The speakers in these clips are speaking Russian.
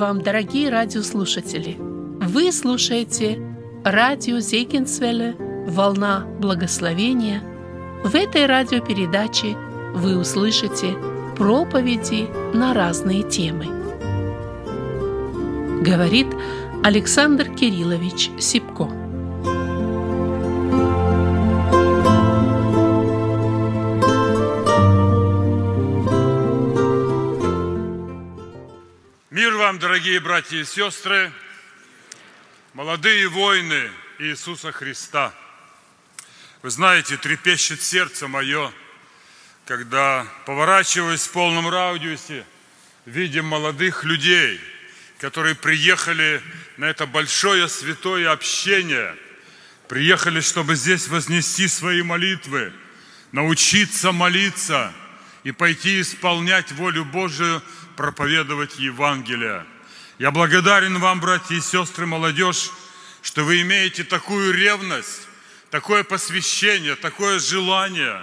Вам, дорогие радиослушатели! Вы слушаете радио Зейкинсвелле «Волна благословения». В этой радиопередаче вы услышите проповеди на разные темы. Говорит Александр Кириллович Сипко. Вам, дорогие братья и сестры, молодые воины Иисуса Христа. Вы знаете, трепещет сердце мое, когда поворачиваясь в полном радиусе, видим молодых людей – которые приехали на это большое святое общение, приехали, чтобы здесь вознести свои молитвы, научиться молиться и пойти исполнять волю Божию, проповедовать Евангелие. Я благодарен вам, братья и сестры, молодежь, что вы имеете такую ревность, такое посвящение, такое желание,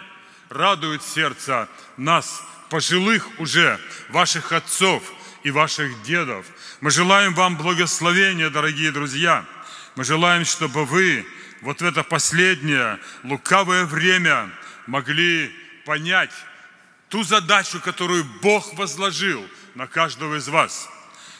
радует сердце нас, пожилых уже, ваших отцов и ваших дедов – мы желаем вам благословения, дорогие друзья. Мы желаем, чтобы вы вот в это последнее лукавое время могли понять ту задачу, которую Бог возложил на каждого из вас.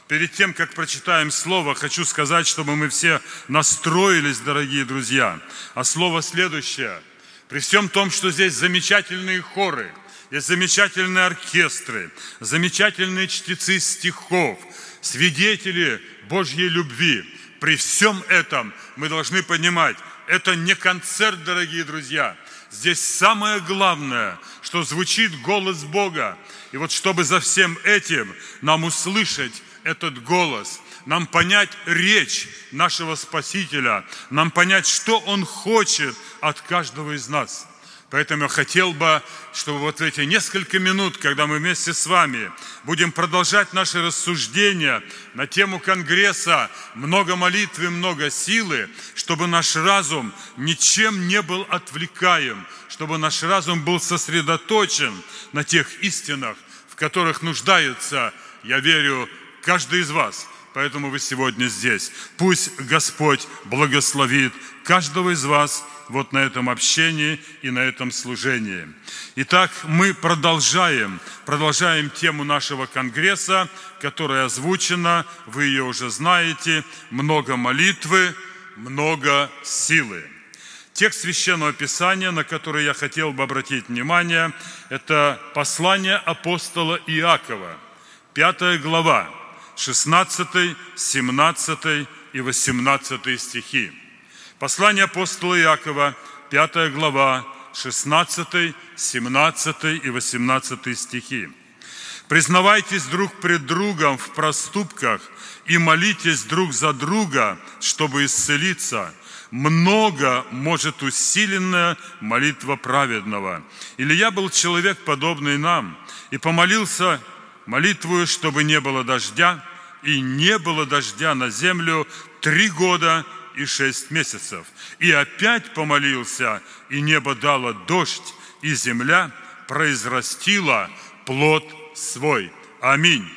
Перед тем, как прочитаем Слово, хочу сказать, чтобы мы все настроились, дорогие друзья. А Слово следующее. При всем том, что здесь замечательные хоры, есть замечательные оркестры, замечательные чтецы стихов, свидетели Божьей любви. При всем этом мы должны понимать, это не концерт, дорогие друзья. Здесь самое главное, что звучит голос Бога. И вот чтобы за всем этим нам услышать этот голос, нам понять речь нашего Спасителя, нам понять, что Он хочет от каждого из нас – Поэтому я хотел бы, чтобы вот в эти несколько минут, когда мы вместе с вами будем продолжать наши рассуждения на тему Конгресса «Много молитвы, много силы», чтобы наш разум ничем не был отвлекаем, чтобы наш разум был сосредоточен на тех истинах, в которых нуждается, я верю, каждый из вас. Поэтому вы сегодня здесь. Пусть Господь благословит каждого из вас – вот на этом общении и на этом служении. Итак, мы продолжаем, продолжаем тему нашего конгресса, которая озвучена, вы ее уже знаете, много молитвы, много силы. Текст Священного Писания, на который я хотел бы обратить внимание, это послание апостола Иакова, 5 глава, 16, 17 и 18 стихи. Послание апостола Иакова, 5 глава, 16, 17 и 18 стихи. «Признавайтесь друг пред другом в проступках и молитесь друг за друга, чтобы исцелиться. Много может усиленная молитва праведного. Или я был человек, подобный нам, и помолился молитвую, чтобы не было дождя, и не было дождя на землю три года – и шесть месяцев. И опять помолился, и небо дало дождь, и земля произрастила плод свой. Аминь.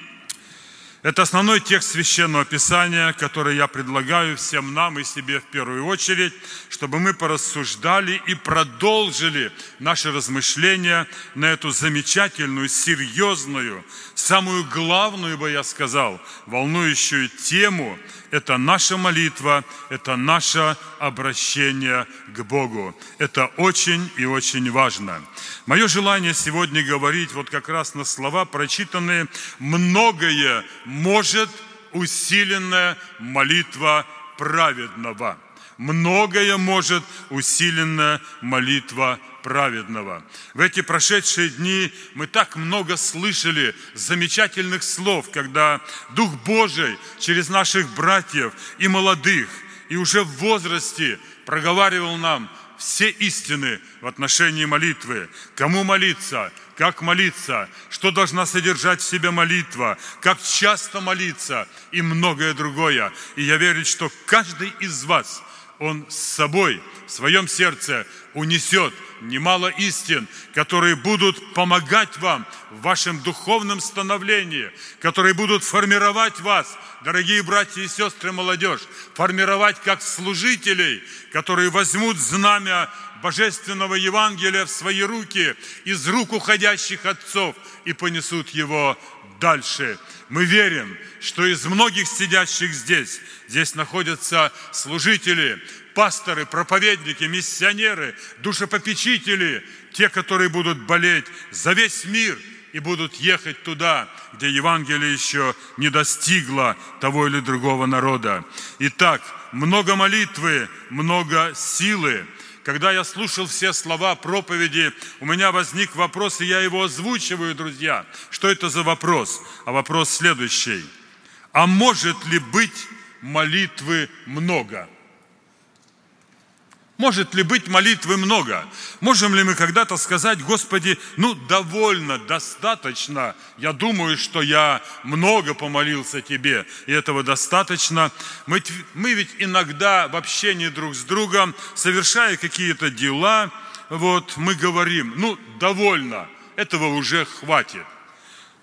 Это основной текст Священного Писания, который я предлагаю всем нам и себе в первую очередь, чтобы мы порассуждали и продолжили наши размышления на эту замечательную, серьезную, самую главную, бы я сказал, волнующую тему – это наша молитва, это наше обращение к Богу. Это очень и очень важно. Мое желание сегодня говорить вот как раз на слова, прочитанные «многое может усиленная молитва праведного». Многое может усиленная молитва праведного. В эти прошедшие дни мы так много слышали замечательных слов, когда Дух Божий через наших братьев и молодых, и уже в возрасте проговаривал нам все истины в отношении молитвы. Кому молиться, как молиться, что должна содержать в себе молитва, как часто молиться и многое другое. И я верю, что каждый из вас – Он с собой в своем сердце унесет немало истин, которые будут помогать вам в вашем духовном становлении, которые будут формировать вас, дорогие братья и сестры, молодежь, формировать как служителей, которые возьмут знамя Божественного Евангелия в свои руки из рук уходящих отцов и понесут его дальше. Мы верим, что из многих сидящих здесь, здесь находятся служители, пасторы, проповедники, миссионеры, душепопечители, те, которые будут болеть за весь мир и будут ехать туда, где Евангелие еще не достигло того или другого народа. Итак, много молитвы, много силы. Когда я слушал все слова проповеди, у меня возник вопрос, и я его озвучиваю, друзья. Что это за вопрос? А вопрос следующий. А может ли быть молитвы много? Может ли быть молитвы много? Можем ли мы когда-то сказать, Господи, ну довольно, достаточно, я думаю, что я много помолился Тебе, и этого достаточно. Мы, мы ведь иногда в общении друг с другом, совершая какие-то дела, вот мы говорим, ну довольно, этого уже хватит.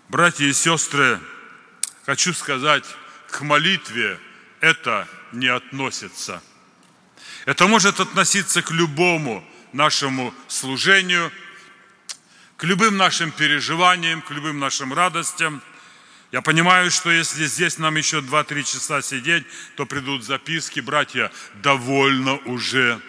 Братья и сестры, хочу сказать, к молитве это не относится – это может относиться к любому нашему служению, к любым нашим переживаниям, к любым нашим радостям. Я понимаю, что если здесь нам еще 2-3 часа сидеть, то придут записки, братья, довольно уже,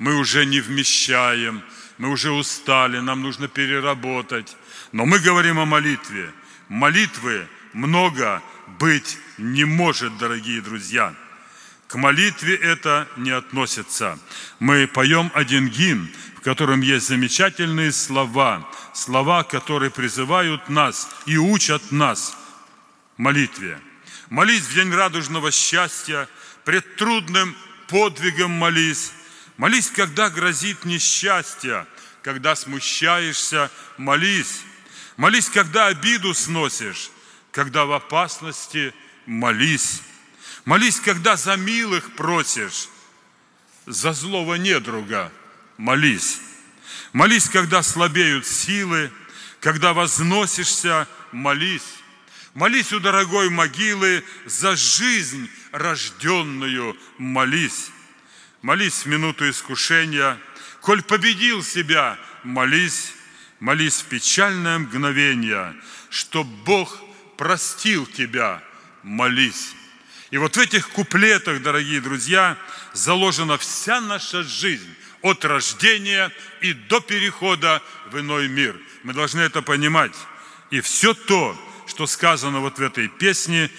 мы уже не вмещаем, мы уже устали, нам нужно переработать. Но мы говорим о молитве. Молитвы много быть не может, дорогие друзья. К молитве это не относится. Мы поем один гимн, в котором есть замечательные слова, слова, которые призывают нас и учат нас молитве. Молись в день радужного счастья, пред трудным подвигом молись. Молись, когда грозит несчастье, когда смущаешься, молись. Молись, когда обиду сносишь, когда в опасности молись. Молись, когда за милых просишь, за злого недруга молись. Молись, когда слабеют силы, когда возносишься, молись. Молись у дорогой могилы за жизнь рожденную, молись. Молись в минуту искушения, коль победил себя, молись. Молись в печальное мгновение, чтоб Бог простил тебя, молись. И вот в этих куплетах, дорогие друзья, заложена вся наша жизнь от рождения и до перехода в иной мир. Мы должны это понимать. И все то, что сказано вот в этой песне,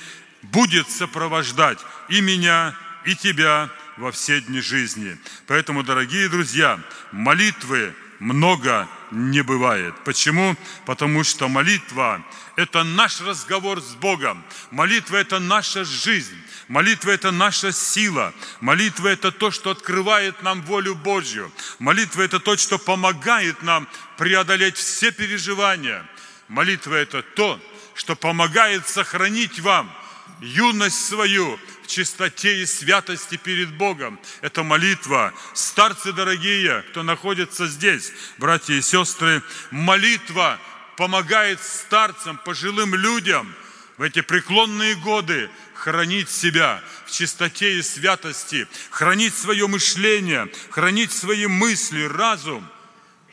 будет сопровождать и меня, и тебя во все дни жизни. Поэтому, дорогие друзья, молитвы много не бывает. Почему? Потому что молитва – это наш разговор с Богом. Молитва – это наша жизнь. Молитва – это наша сила. Молитва – это то, что открывает нам волю Божью. Молитва – это то, что помогает нам преодолеть все переживания. Молитва – это то, что помогает сохранить вам юность свою в чистоте и святости перед Богом. Это молитва. Старцы дорогие, кто находится здесь, братья и сестры, молитва помогает старцам, пожилым людям в эти преклонные годы хранить себя в чистоте и святости, хранить свое мышление, хранить свои мысли, разум,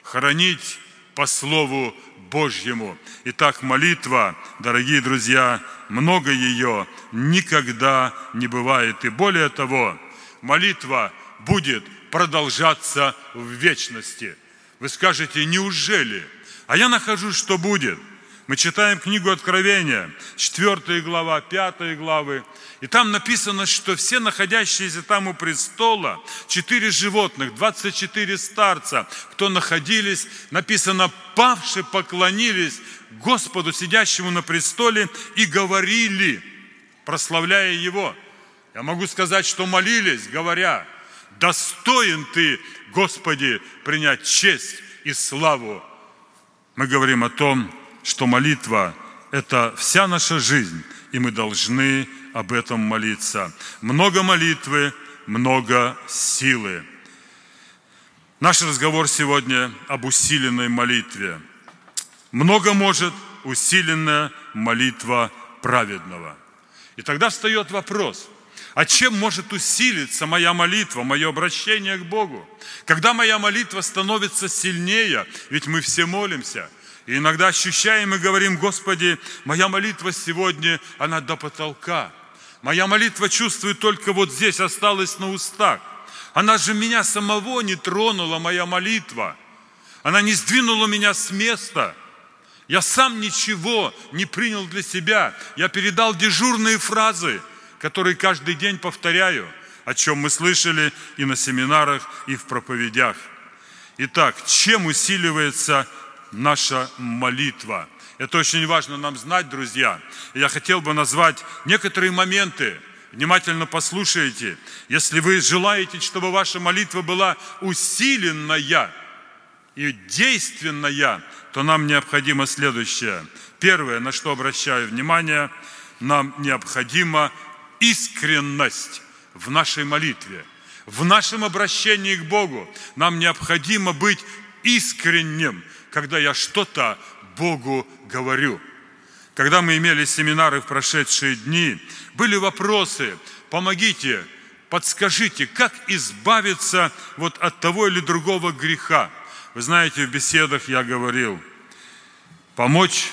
хранить по Слову Божьему. Итак, молитва, дорогие друзья, много ее никогда не бывает. И более того, молитва будет продолжаться в вечности. Вы скажете, неужели? А я нахожу, что будет – мы читаем книгу Откровения, 4 глава, 5 главы, и там написано, что все находящиеся там у престола, четыре животных, 24 старца, кто находились, написано, павшие поклонились Господу, сидящему на престоле, и говорили, прославляя Его. Я могу сказать, что молились, говоря, достоин Ты, Господи, принять честь и славу. Мы говорим о том, что молитва – это вся наша жизнь, и мы должны об этом молиться. Много молитвы, много силы. Наш разговор сегодня об усиленной молитве. Много может усиленная молитва праведного. И тогда встает вопрос, а чем может усилиться моя молитва, мое обращение к Богу? Когда моя молитва становится сильнее, ведь мы все молимся – и иногда ощущаем и говорим, Господи, моя молитва сегодня, она до потолка. Моя молитва чувствует только вот здесь, осталась на устах. Она же меня самого не тронула, моя молитва. Она не сдвинула меня с места. Я сам ничего не принял для себя. Я передал дежурные фразы, которые каждый день повторяю, о чем мы слышали и на семинарах, и в проповедях. Итак, чем усиливается наша молитва? Это очень важно нам знать, друзья. Я хотел бы назвать некоторые моменты, внимательно послушайте. Если вы желаете, чтобы ваша молитва была усиленная и действенная, то нам необходимо следующее. Первое, на что обращаю внимание, нам необходима искренность в нашей молитве, в нашем обращении к Богу. Нам необходимо быть искренним, когда я что-то Богу говорю. Когда мы имели семинары в прошедшие дни, были вопросы, помогите, подскажите, как избавиться вот от того или другого греха. Вы знаете, в беседах я говорил, помочь,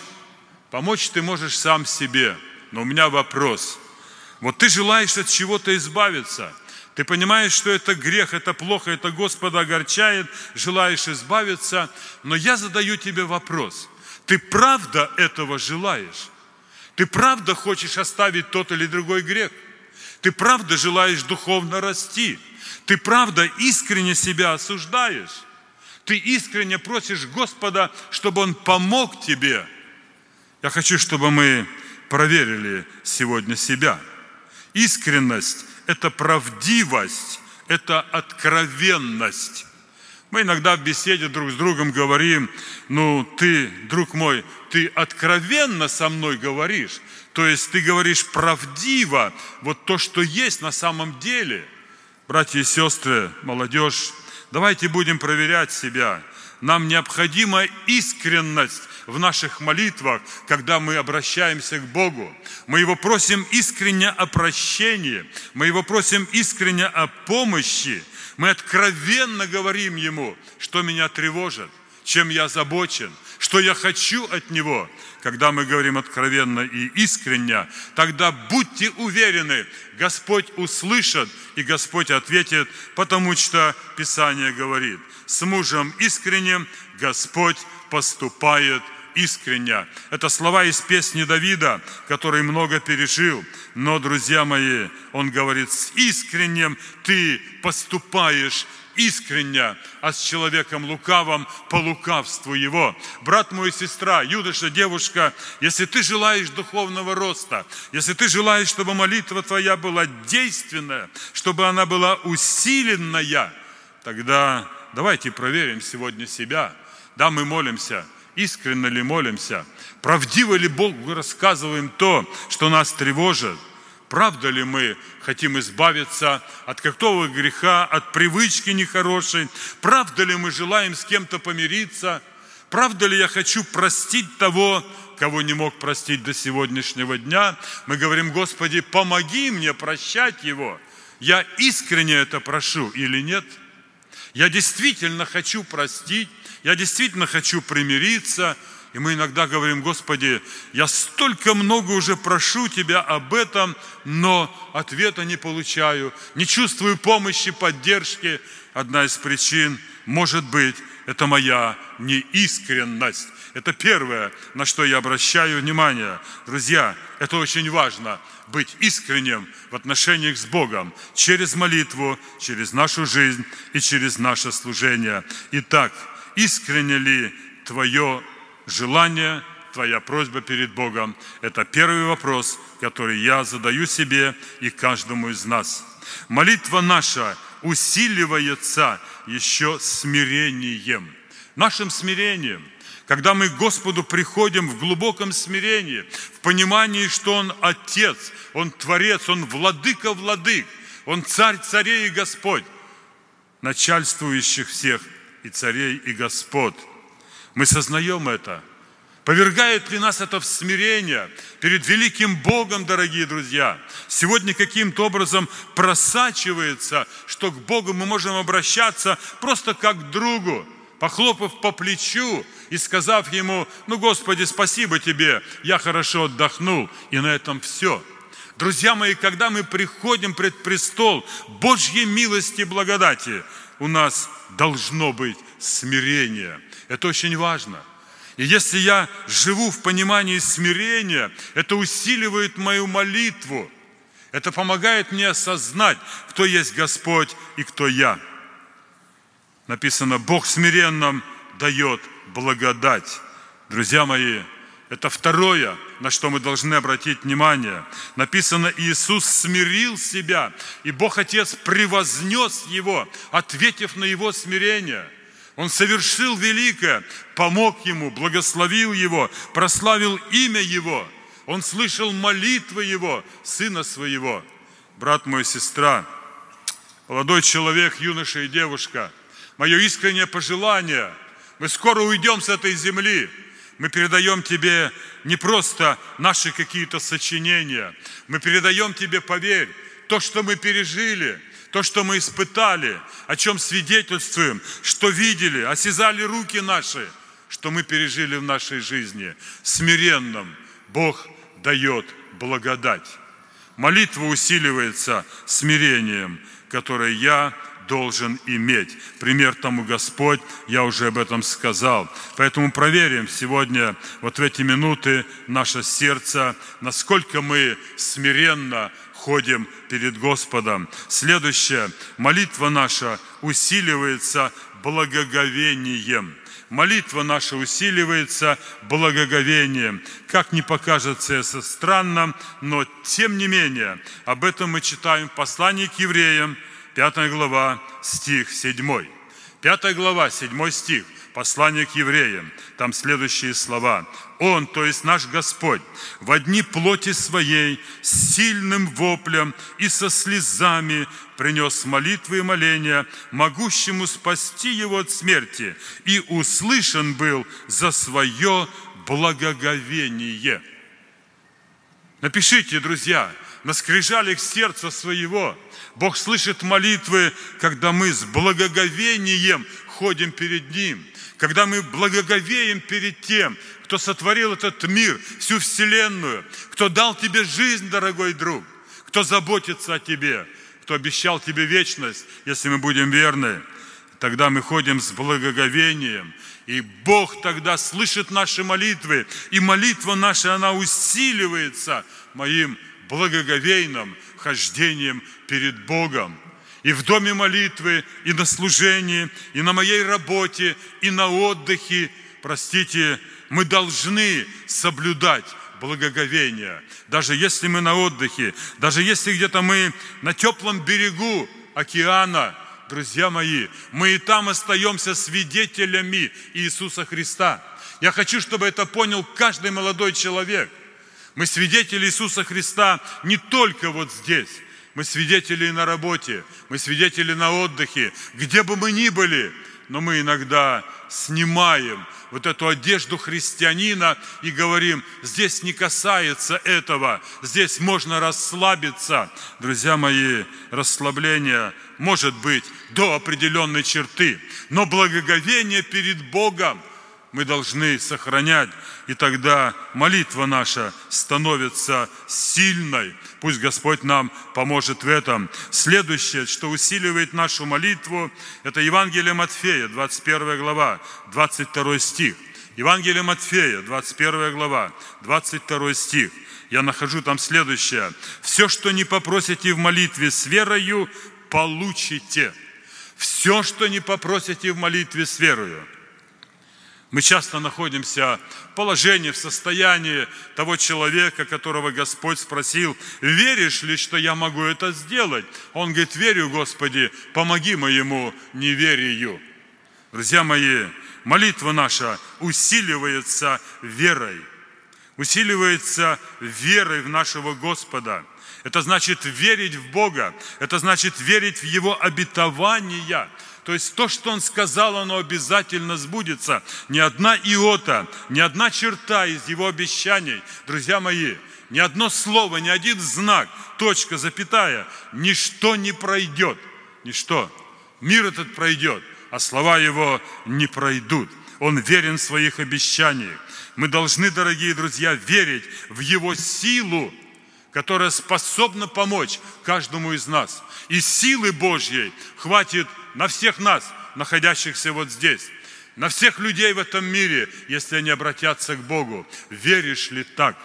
помочь ты можешь сам себе, но у меня вопрос. Вот ты желаешь от чего-то избавиться, ты понимаешь, что это грех, это плохо, это Господа огорчает, желаешь избавиться, но я задаю тебе вопрос. Ты правда этого желаешь? Ты правда хочешь оставить тот или другой грех? Ты правда желаешь духовно расти? Ты правда искренне себя осуждаешь? ты искренне просишь Господа, чтобы Он помог тебе. Я хочу, чтобы мы проверили сегодня себя. Искренность – это правдивость, это откровенность. Мы иногда в беседе друг с другом говорим, ну ты, друг мой, ты откровенно со мной говоришь, то есть ты говоришь правдиво, вот то, что есть на самом деле. Братья и сестры, молодежь, Давайте будем проверять себя. Нам необходима искренность в наших молитвах, когда мы обращаемся к Богу. Мы Его просим искренне о прощении, мы Его просим искренне о помощи. Мы откровенно говорим Ему, что меня тревожит, чем я озабочен, что я хочу от Него. Когда мы говорим откровенно и искренне, тогда будьте уверены, Господь услышит и Господь ответит, потому что Писание говорит, с мужем искренним Господь поступает искренне. Это слова из песни Давида, который много пережил. Но, друзья мои, он говорит, с искренним ты поступаешь искренне, а с человеком лукавым по лукавству его. Брат мой сестра, юноша, девушка, если ты желаешь духовного роста, если ты желаешь, чтобы молитва твоя была действенная, чтобы она была усиленная, тогда давайте проверим сегодня себя. Да, мы молимся, искренне ли молимся, правдиво ли Богу рассказываем то, что нас тревожит, Правда ли мы хотим избавиться от какого греха, от привычки нехорошей? Правда ли мы желаем с кем-то помириться? Правда ли я хочу простить того, кого не мог простить до сегодняшнего дня? Мы говорим, Господи, помоги мне прощать его. Я искренне это прошу или нет? Я действительно хочу простить, я действительно хочу примириться – и мы иногда говорим, Господи, я столько много уже прошу Тебя об этом, но ответа не получаю, не чувствую помощи, поддержки. Одна из причин, может быть, это моя неискренность. Это первое, на что я обращаю внимание. Друзья, это очень важно, быть искренним в отношениях с Богом через молитву, через нашу жизнь и через наше служение. Итак, искренне ли твое желание, твоя просьба перед Богом. Это первый вопрос, который я задаю себе и каждому из нас. Молитва наша усиливается еще смирением, нашим смирением – когда мы к Господу приходим в глубоком смирении, в понимании, что Он Отец, Он Творец, Он Владыка Владык, Он царь царей и Господь, начальствующих всех и царей и Господ. Мы сознаем это. Повергает ли нас это в смирение перед великим Богом, дорогие друзья? Сегодня каким-то образом просачивается, что к Богу мы можем обращаться просто как к другу, похлопав по плечу и сказав ему, ну, Господи, спасибо Тебе, я хорошо отдохнул, и на этом все. Друзья мои, когда мы приходим пред престол Божьей милости и благодати, у нас должно быть смирение. Это очень важно. И если я живу в понимании смирения, это усиливает мою молитву. Это помогает мне осознать, кто есть Господь и кто я. Написано, Бог смиренным дает благодать. Друзья мои, это второе, на что мы должны обратить внимание. Написано, Иисус смирил себя, и Бог Отец превознес Его, ответив на Его смирение. Он совершил великое, помог Ему, благословил Его, прославил имя Его. Он слышал молитвы Его, Сына Своего. Брат мой, сестра, молодой человек, юноша и девушка, мое искреннее пожелание, мы скоро уйдем с этой земли – мы передаем Тебе не просто наши какие-то сочинения, мы передаем Тебе, поверь, то, что мы пережили, то, что мы испытали, о чем свидетельствуем, что видели, осязали руки наши, что мы пережили в нашей жизни. Смиренным Бог дает благодать. Молитва усиливается смирением, которое я должен иметь. Пример тому Господь, я уже об этом сказал. Поэтому проверим сегодня, вот в эти минуты, наше сердце, насколько мы смиренно ходим перед Господом. Следующее, молитва наша усиливается благоговением. Молитва наша усиливается благоговением. Как не покажется это странным, но тем не менее, об этом мы читаем в послании к евреям, 5 глава, стих 7. 5 глава, 7 стих, послание к евреям. Там следующие слова. Он, то есть наш Господь, в одни плоти своей, с сильным воплем и со слезами принес молитвы и моления, могущему спасти его от смерти, и услышан был за свое благоговение. Напишите, друзья, на скрижалях сердца своего – Бог слышит молитвы, когда мы с благоговением ходим перед Ним, когда мы благоговеем перед тем, кто сотворил этот мир, всю вселенную, кто дал тебе жизнь, дорогой друг, кто заботится о тебе, кто обещал тебе вечность, если мы будем верны. Тогда мы ходим с благоговением, и Бог тогда слышит наши молитвы, и молитва наша, она усиливается моим благоговейным хождением перед Богом. И в доме молитвы, и на служении, и на моей работе, и на отдыхе, простите, мы должны соблюдать благоговение. Даже если мы на отдыхе, даже если где-то мы на теплом берегу океана, друзья мои, мы и там остаемся свидетелями Иисуса Христа. Я хочу, чтобы это понял каждый молодой человек. Мы свидетели Иисуса Христа не только вот здесь, мы свидетели на работе, мы свидетели на отдыхе, где бы мы ни были, но мы иногда снимаем вот эту одежду христианина и говорим, здесь не касается этого, здесь можно расслабиться. Друзья мои, расслабление может быть до определенной черты, но благоговение перед Богом – мы должны сохранять, и тогда молитва наша становится сильной. Пусть Господь нам поможет в этом. Следующее, что усиливает нашу молитву, это Евангелие Матфея, 21 глава, 22 стих. Евангелие Матфея, 21 глава, 22 стих. Я нахожу там следующее. «Все, что не попросите в молитве с верою, получите». Все, что не попросите в молитве с верою – мы часто находимся в положении, в состоянии того человека, которого Господь спросил, веришь ли, что я могу это сделать? Он говорит, верю, Господи, помоги моему неверию. Друзья мои, молитва наша усиливается верой, усиливается верой в нашего Господа. Это значит верить в Бога. Это значит верить в Его обетования. То есть то, что Он сказал, оно обязательно сбудется. Ни одна иота, ни одна черта из Его обещаний, друзья мои, ни одно слово, ни один знак, точка, запятая, ничто не пройдет. Ничто. Мир этот пройдет, а слова Его не пройдут. Он верен в своих обещаниях. Мы должны, дорогие друзья, верить в Его силу, которая способна помочь каждому из нас. И силы Божьей хватит на всех нас, находящихся вот здесь, на всех людей в этом мире, если они обратятся к Богу. Веришь ли так?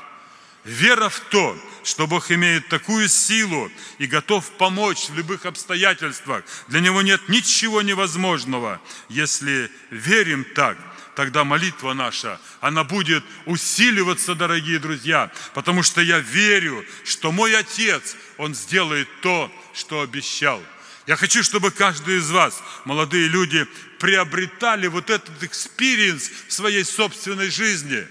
Вера в то, что Бог имеет такую силу и готов помочь в любых обстоятельствах. Для Него нет ничего невозможного. Если верим так – тогда молитва наша, она будет усиливаться, дорогие друзья, потому что я верю, что мой Отец, Он сделает то, что обещал. Я хочу, чтобы каждый из вас, молодые люди, приобретали вот этот experience в своей собственной жизни.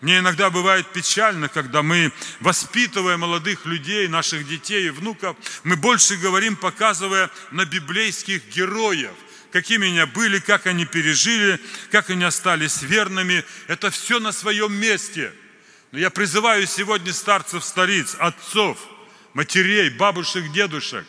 Мне иногда бывает печально, когда мы, воспитывая молодых людей, наших детей и внуков, мы больше говорим, показывая на библейских героев – какими они были, как они пережили, как они остались верными. Это все на своем месте. Но я призываю сегодня старцев, стариц, отцов, матерей, бабушек, дедушек.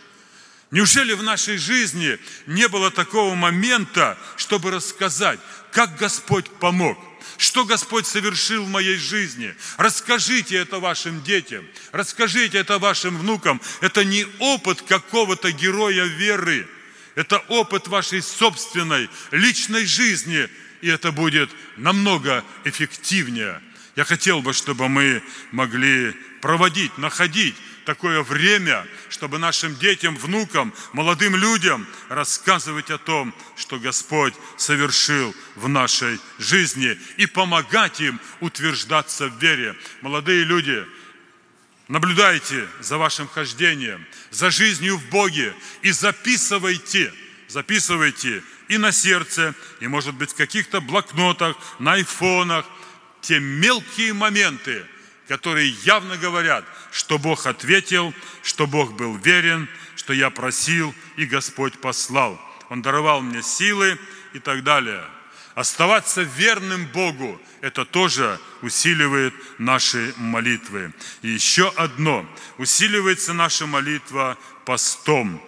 Неужели в нашей жизни не было такого момента, чтобы рассказать, как Господь помог? Что Господь совершил в моей жизни? Расскажите это вашим детям, расскажите это вашим внукам. Это не опыт какого-то героя веры, это опыт вашей собственной личной жизни, и это будет намного эффективнее. Я хотел бы, чтобы мы могли проводить, находить такое время, чтобы нашим детям, внукам, молодым людям рассказывать о том, что Господь совершил в нашей жизни и помогать им утверждаться в вере. Молодые люди, наблюдайте за вашим хождением, за жизнью в Боге и записывайте, записывайте и на сердце, и, может быть, в каких-то блокнотах, на айфонах, те мелкие моменты, которые явно говорят, что Бог ответил, что Бог был верен, что я просил, и Господь послал. Он даровал мне силы и так далее – Оставаться верным Богу – это тоже усиливает наши молитвы. И еще одно – усиливается наша молитва постом.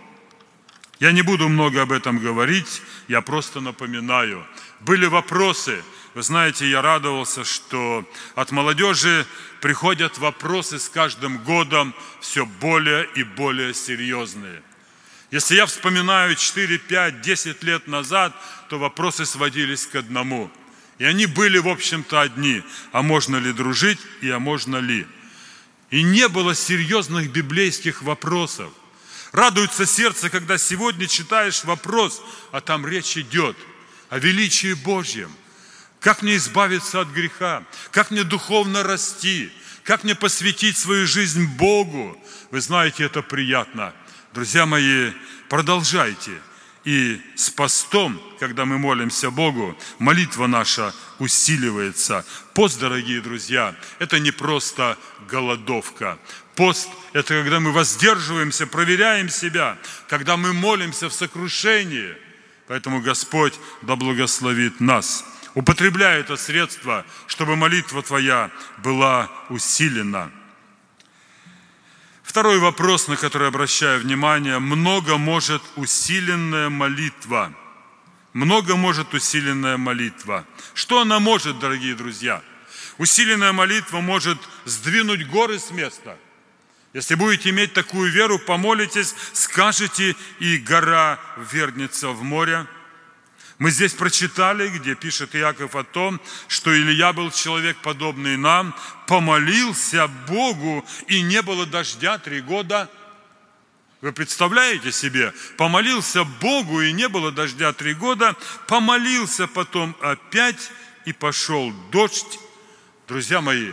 Я не буду много об этом говорить, я просто напоминаю. Были вопросы, вы знаете, я радовался, что от молодежи приходят вопросы с каждым годом все более и более серьезные – если я вспоминаю 4, 5, 10 лет назад, то вопросы сводились к одному. И они были, в общем-то, одни. А можно ли дружить и а можно ли? И не было серьезных библейских вопросов. Радуется сердце, когда сегодня читаешь вопрос, а там речь идет о величии Божьем. Как мне избавиться от греха? Как мне духовно расти? Как мне посвятить свою жизнь Богу? Вы знаете, это приятно – Друзья мои, продолжайте. И с постом, когда мы молимся Богу, молитва наша усиливается. Пост, дорогие друзья, это не просто голодовка. Пост – это когда мы воздерживаемся, проверяем себя, когда мы молимся в сокрушении. Поэтому Господь да благословит нас. Употребляй это средство, чтобы молитва твоя была усилена. Второй вопрос, на который обращаю внимание. Много может усиленная молитва. Много может усиленная молитва. Что она может, дорогие друзья? Усиленная молитва может сдвинуть горы с места. Если будете иметь такую веру, помолитесь, скажете, и гора вернется в море – мы здесь прочитали, где пишет Иаков о том, что Илья был человек, подобный нам, помолился Богу, и не было дождя три года. Вы представляете себе? Помолился Богу, и не было дождя три года, помолился потом опять, и пошел дождь. Друзья мои,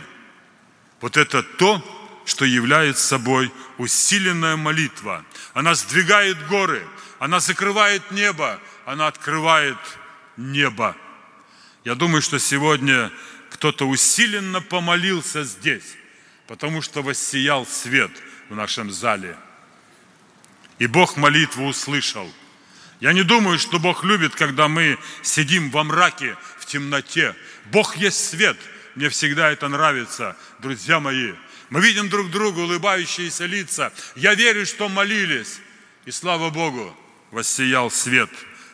вот это то, что является собой усиленная молитва. Она сдвигает горы, она закрывает небо, она открывает небо. Я думаю, что сегодня кто-то усиленно помолился здесь, потому что воссиял свет. в нашем зале. И Бог молитву услышал. Я не думаю, что Бог любит, когда мы сидим во мраке, в темноте. Бог есть свет. Мне всегда это нравится, друзья мои. Мы видим друг друга улыбающиеся лица. Я верю, что молились. И слава Богу, воссиял свет.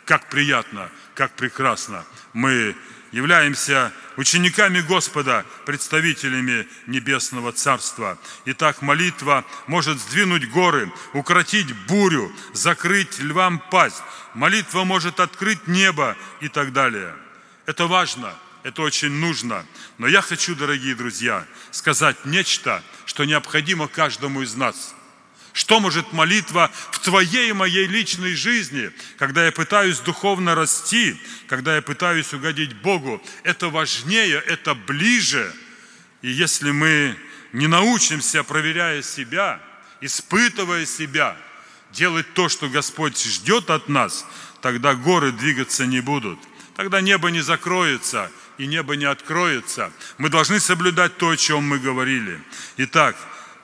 Как приятно, как прекрасно. Мы являемся учениками Господа, представителями Небесного Царства. Итак, молитва может сдвинуть горы, укротить бурю, закрыть львам пасть. Молитва может открыть небо и так далее. Это важно, это очень нужно. Но я хочу, дорогие друзья, сказать нечто, что необходимо каждому из нас – что может молитва в твоей и моей личной жизни, когда я пытаюсь духовно расти, когда я пытаюсь угодить Богу? Это важнее, это ближе. И если мы не научимся, проверяя себя, испытывая себя, делать то, что Господь ждет от нас, тогда горы двигаться не будут. Тогда небо не закроется и небо не откроется. Мы должны соблюдать то, о чем мы говорили. Итак,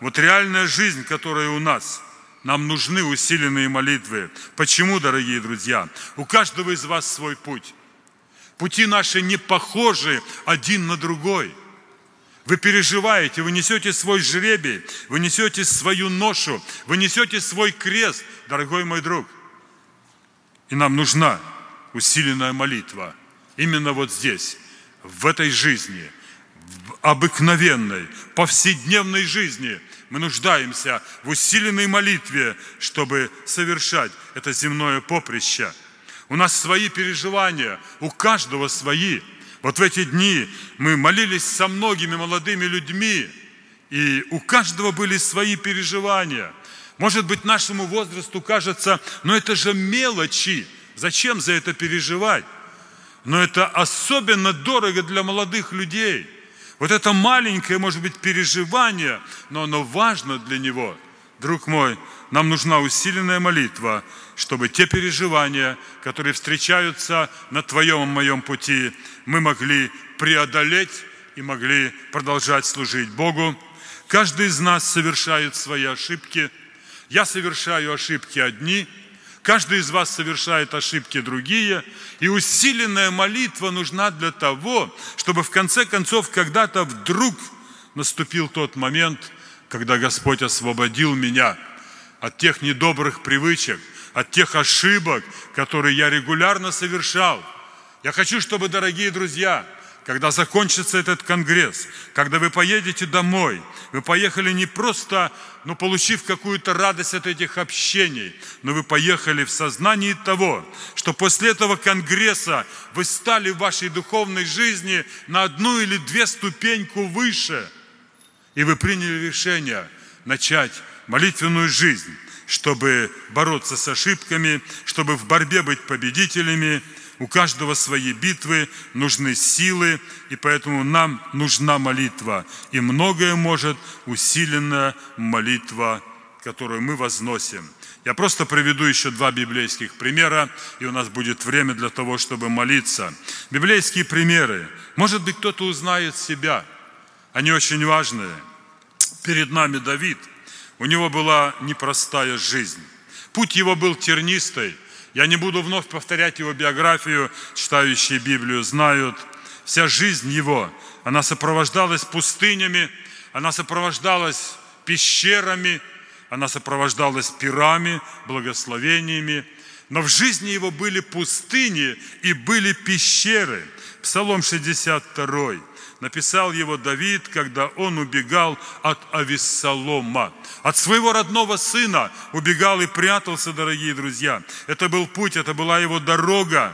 вот реальная жизнь, которая у нас. Нам нужны усиленные молитвы. Почему, дорогие друзья? У каждого из вас свой путь. Пути наши не похожи один на другой. Вы переживаете, вы несете свой жребий, вы несете свою ношу, вы несете свой крест, дорогой мой друг. И нам нужна усиленная молитва. Именно вот здесь, в этой жизни, обыкновенной, повседневной жизни – мы нуждаемся в усиленной молитве, чтобы совершать это земное поприще. У нас свои переживания, у каждого свои. Вот в эти дни мы молились со многими молодыми людьми, и у каждого были свои переживания. Может быть, нашему возрасту кажется, но это же мелочи, зачем за это переживать? Но это особенно дорого для молодых людей – вот это маленькое, может быть, переживание, но оно важно для него. Друг мой, нам нужна усиленная молитва, чтобы те переживания, которые встречаются на твоем и моем пути, мы могли преодолеть и могли продолжать служить Богу. Каждый из нас совершает свои ошибки. Я совершаю ошибки одни – Каждый из вас совершает ошибки другие, и усиленная молитва нужна для того, чтобы в конце концов когда-то вдруг наступил тот момент, когда Господь освободил меня от тех недобрых привычек, от тех ошибок, которые я регулярно совершал. Я хочу, чтобы, дорогие друзья, когда закончится этот конгресс, когда вы поедете домой, вы поехали не просто, ну, получив какую-то радость от этих общений, но вы поехали в сознании того, что после этого конгресса вы стали в вашей духовной жизни на одну или две ступеньку выше, и вы приняли решение начать молитвенную жизнь, чтобы бороться с ошибками, чтобы в борьбе быть победителями – у каждого свои битвы, нужны силы, и поэтому нам нужна молитва. И многое может усиленная молитва, которую мы возносим. Я просто приведу еще два библейских примера, и у нас будет время для того, чтобы молиться. Библейские примеры. Может быть, кто-то узнает себя. Они очень важные. Перед нами Давид. У него была непростая жизнь. Путь его был тернистый, я не буду вновь повторять его биографию, читающие Библию знают. Вся жизнь его, она сопровождалась пустынями, она сопровождалась пещерами, она сопровождалась пирами, благословениями. Но в жизни его были пустыни и были пещеры. Псалом 62 написал его Давид, когда он убегал от Авессалома. От своего родного сына убегал и прятался, дорогие друзья. Это был путь, это была его дорога.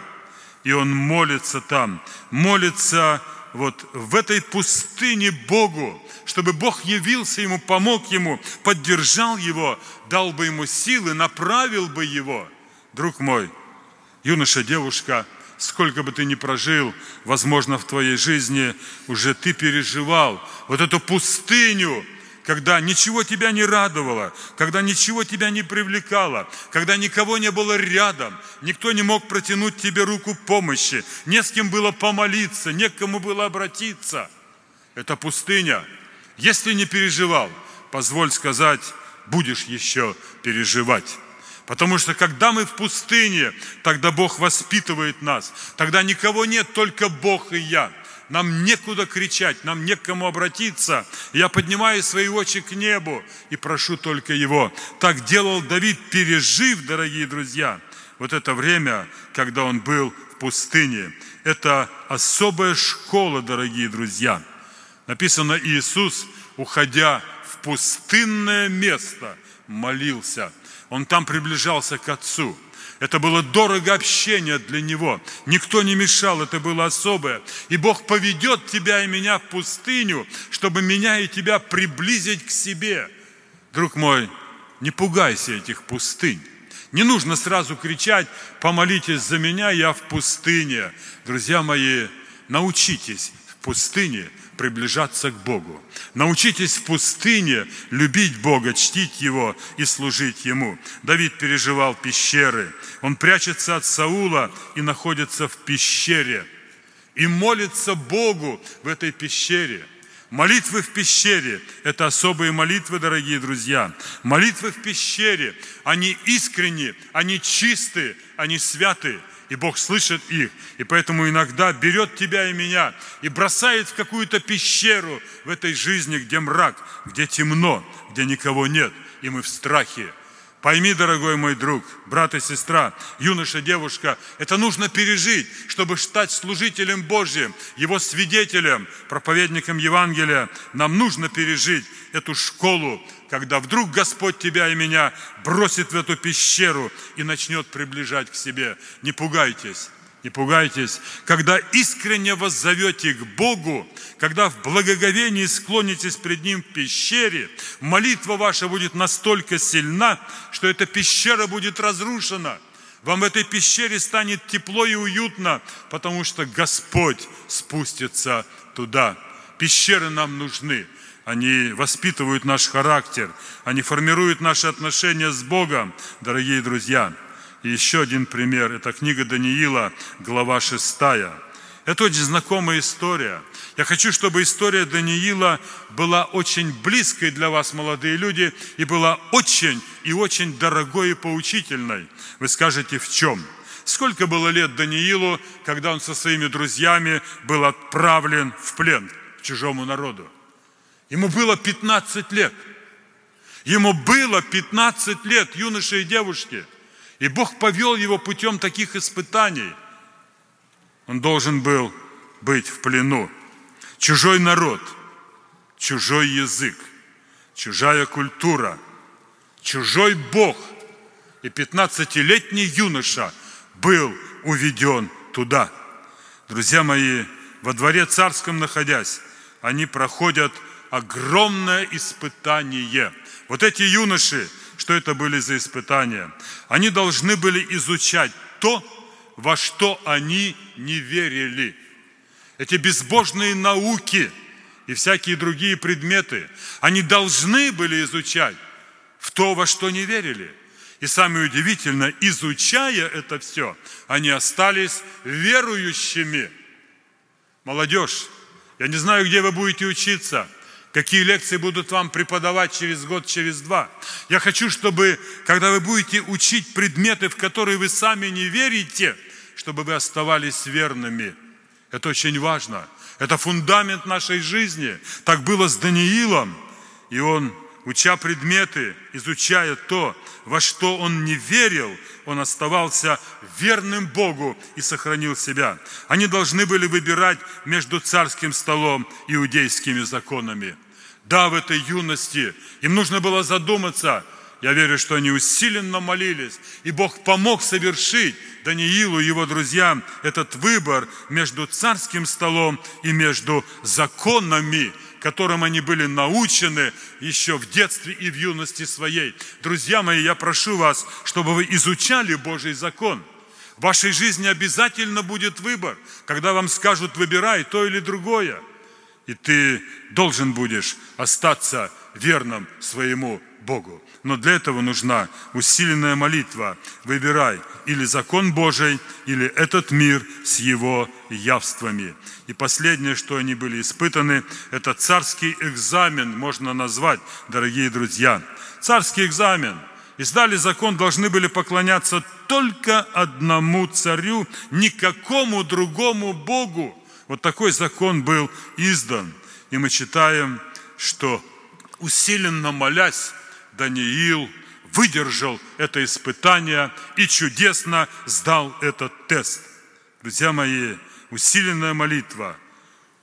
И он молится там, молится вот в этой пустыне Богу, чтобы Бог явился ему, помог ему, поддержал его, дал бы ему силы, направил бы его. Друг мой, юноша, девушка – сколько бы ты ни прожил, возможно, в твоей жизни уже ты переживал вот эту пустыню, когда ничего тебя не радовало, когда ничего тебя не привлекало, когда никого не было рядом, никто не мог протянуть тебе руку помощи, не с кем было помолиться, не к кому было обратиться. Это пустыня. Если не переживал, позволь сказать, будешь еще переживать. Потому что когда мы в пустыне, тогда Бог воспитывает нас. Тогда никого нет, только Бог и я. Нам некуда кричать, нам некому обратиться. Я поднимаю свои очи к небу и прошу только Его. Так делал Давид, пережив, дорогие друзья, вот это время, когда он был в пустыне. Это особая школа, дорогие друзья. Написано, Иисус, уходя в пустынное место, молился – он там приближался к Отцу. Это было дорого общение для него. Никто не мешал, это было особое. И Бог поведет тебя и меня в пустыню, чтобы меня и тебя приблизить к себе. Друг мой, не пугайся этих пустынь. Не нужно сразу кричать, помолитесь за меня, я в пустыне. Друзья мои, научитесь в пустыне приближаться к Богу. Научитесь в пустыне любить Бога, чтить Его и служить Ему. Давид переживал пещеры. Он прячется от Саула и находится в пещере. И молится Богу в этой пещере. Молитвы в пещере – это особые молитвы, дорогие друзья. Молитвы в пещере, они искренние, они чистые, они святые и Бог слышит их. И поэтому иногда берет тебя и меня и бросает в какую-то пещеру в этой жизни, где мрак, где темно, где никого нет, и мы в страхе. Пойми, дорогой мой друг, брат и сестра, юноша, девушка, это нужно пережить, чтобы стать служителем Божьим, Его свидетелем, проповедником Евангелия. Нам нужно пережить эту школу, когда вдруг Господь тебя и меня бросит в эту пещеру и начнет приближать к себе. Не пугайтесь, не пугайтесь. Когда искренне вас зовете к Богу, когда в благоговении склонитесь пред Ним в пещере, молитва ваша будет настолько сильна, что эта пещера будет разрушена. Вам в этой пещере станет тепло и уютно, потому что Господь спустится туда. Пещеры нам нужны – они воспитывают наш характер, они формируют наши отношения с Богом, дорогие друзья. Еще один пример, это книга Даниила, глава 6. Это очень знакомая история. Я хочу, чтобы история Даниила была очень близкой для вас, молодые люди, и была очень и очень дорогой и поучительной. Вы скажете, в чем? Сколько было лет Даниилу, когда он со своими друзьями был отправлен в плен к чужому народу? Ему было 15 лет. Ему было 15 лет, юноши и девушки. И Бог повел его путем таких испытаний. Он должен был быть в плену. Чужой народ, чужой язык, чужая культура, чужой Бог. И 15-летний юноша был уведен туда. Друзья мои, во дворе царском находясь, они проходят огромное испытание. Вот эти юноши, что это были за испытания? Они должны были изучать то, во что они не верили. Эти безбожные науки и всякие другие предметы, они должны были изучать в то, во что не верили. И самое удивительное, изучая это все, они остались верующими. Молодежь, я не знаю, где вы будете учиться – какие лекции будут вам преподавать через год, через два. Я хочу, чтобы, когда вы будете учить предметы, в которые вы сами не верите, чтобы вы оставались верными. Это очень важно. Это фундамент нашей жизни. Так было с Даниилом. И он, уча предметы, изучая то, во что он не верил, он оставался верным Богу и сохранил себя. Они должны были выбирать между царским столом и иудейскими законами. Да, в этой юности им нужно было задуматься. Я верю, что они усиленно молились, и Бог помог совершить Даниилу и его друзьям этот выбор между царским столом и между законами, которым они были научены еще в детстве и в юности своей. Друзья мои, я прошу вас, чтобы вы изучали Божий закон. В вашей жизни обязательно будет выбор, когда вам скажут, выбирай то или другое. И ты должен будешь остаться верным своему Богу. Но для этого нужна усиленная молитва. Выбирай или закон Божий, или этот мир с его явствами. И последнее, что они были испытаны, это царский экзамен, можно назвать, дорогие друзья. Царский экзамен. И сдали закон, должны были поклоняться только одному царю, никакому другому Богу. Вот такой закон был издан. И мы читаем, что усиленно молясь, Даниил выдержал это испытание и чудесно сдал этот тест. Друзья мои, усиленная молитва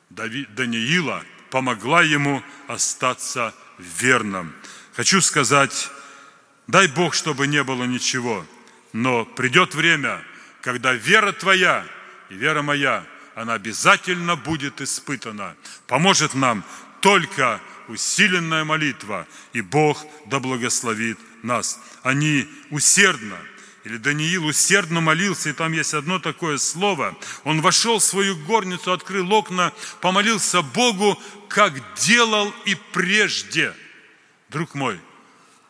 Даниила помогла ему остаться верным. Хочу сказать, дай Бог, чтобы не было ничего, но придет время, когда вера твоя и вера моя, она обязательно будет испытана. Поможет нам только усиленная молитва, и Бог да благословит нас. Они усердно, или Даниил усердно молился, и там есть одно такое слово. Он вошел в свою горницу, открыл окна, помолился Богу, как делал и прежде. Друг мой,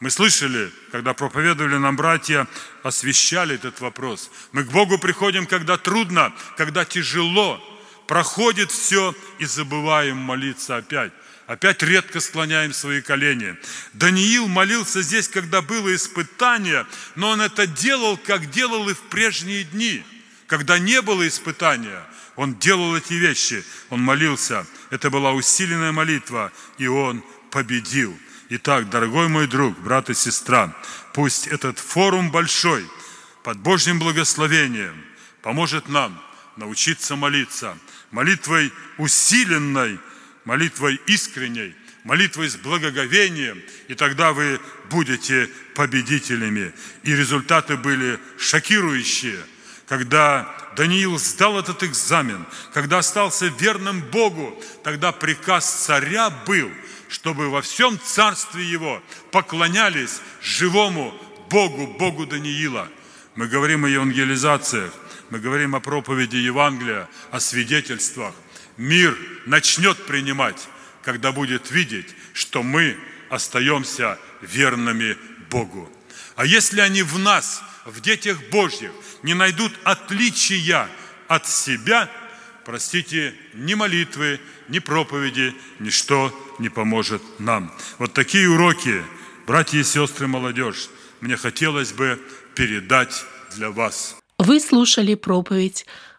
мы слышали, когда проповедовали нам братья, освещали этот вопрос. Мы к Богу приходим, когда трудно, когда тяжело, проходит все и забываем молиться опять. Опять редко склоняем свои колени. Даниил молился здесь, когда было испытание, но он это делал, как делал и в прежние дни. Когда не было испытания, он делал эти вещи, он молился. Это была усиленная молитва, и он победил. Итак, дорогой мой друг, брат и сестра, пусть этот форум большой, под Божьим благословением, поможет нам научиться молиться молитвой усиленной, молитвой искренней, молитвой с благоговением, и тогда вы будете победителями. И результаты были шокирующие. Когда Даниил сдал этот экзамен, когда остался верным Богу, тогда приказ царя был, чтобы во всем царстве его поклонялись живому Богу, Богу Даниила. Мы говорим о евангелизациях, мы говорим о проповеди Евангелия, о свидетельствах мир начнет принимать, когда будет видеть, что мы остаемся верными Богу. А если они в нас, в детях Божьих, не найдут отличия от себя, простите, ни молитвы, ни проповеди, ничто не поможет нам. Вот такие уроки, братья и сестры, молодежь, мне хотелось бы передать для вас. Вы слушали проповедь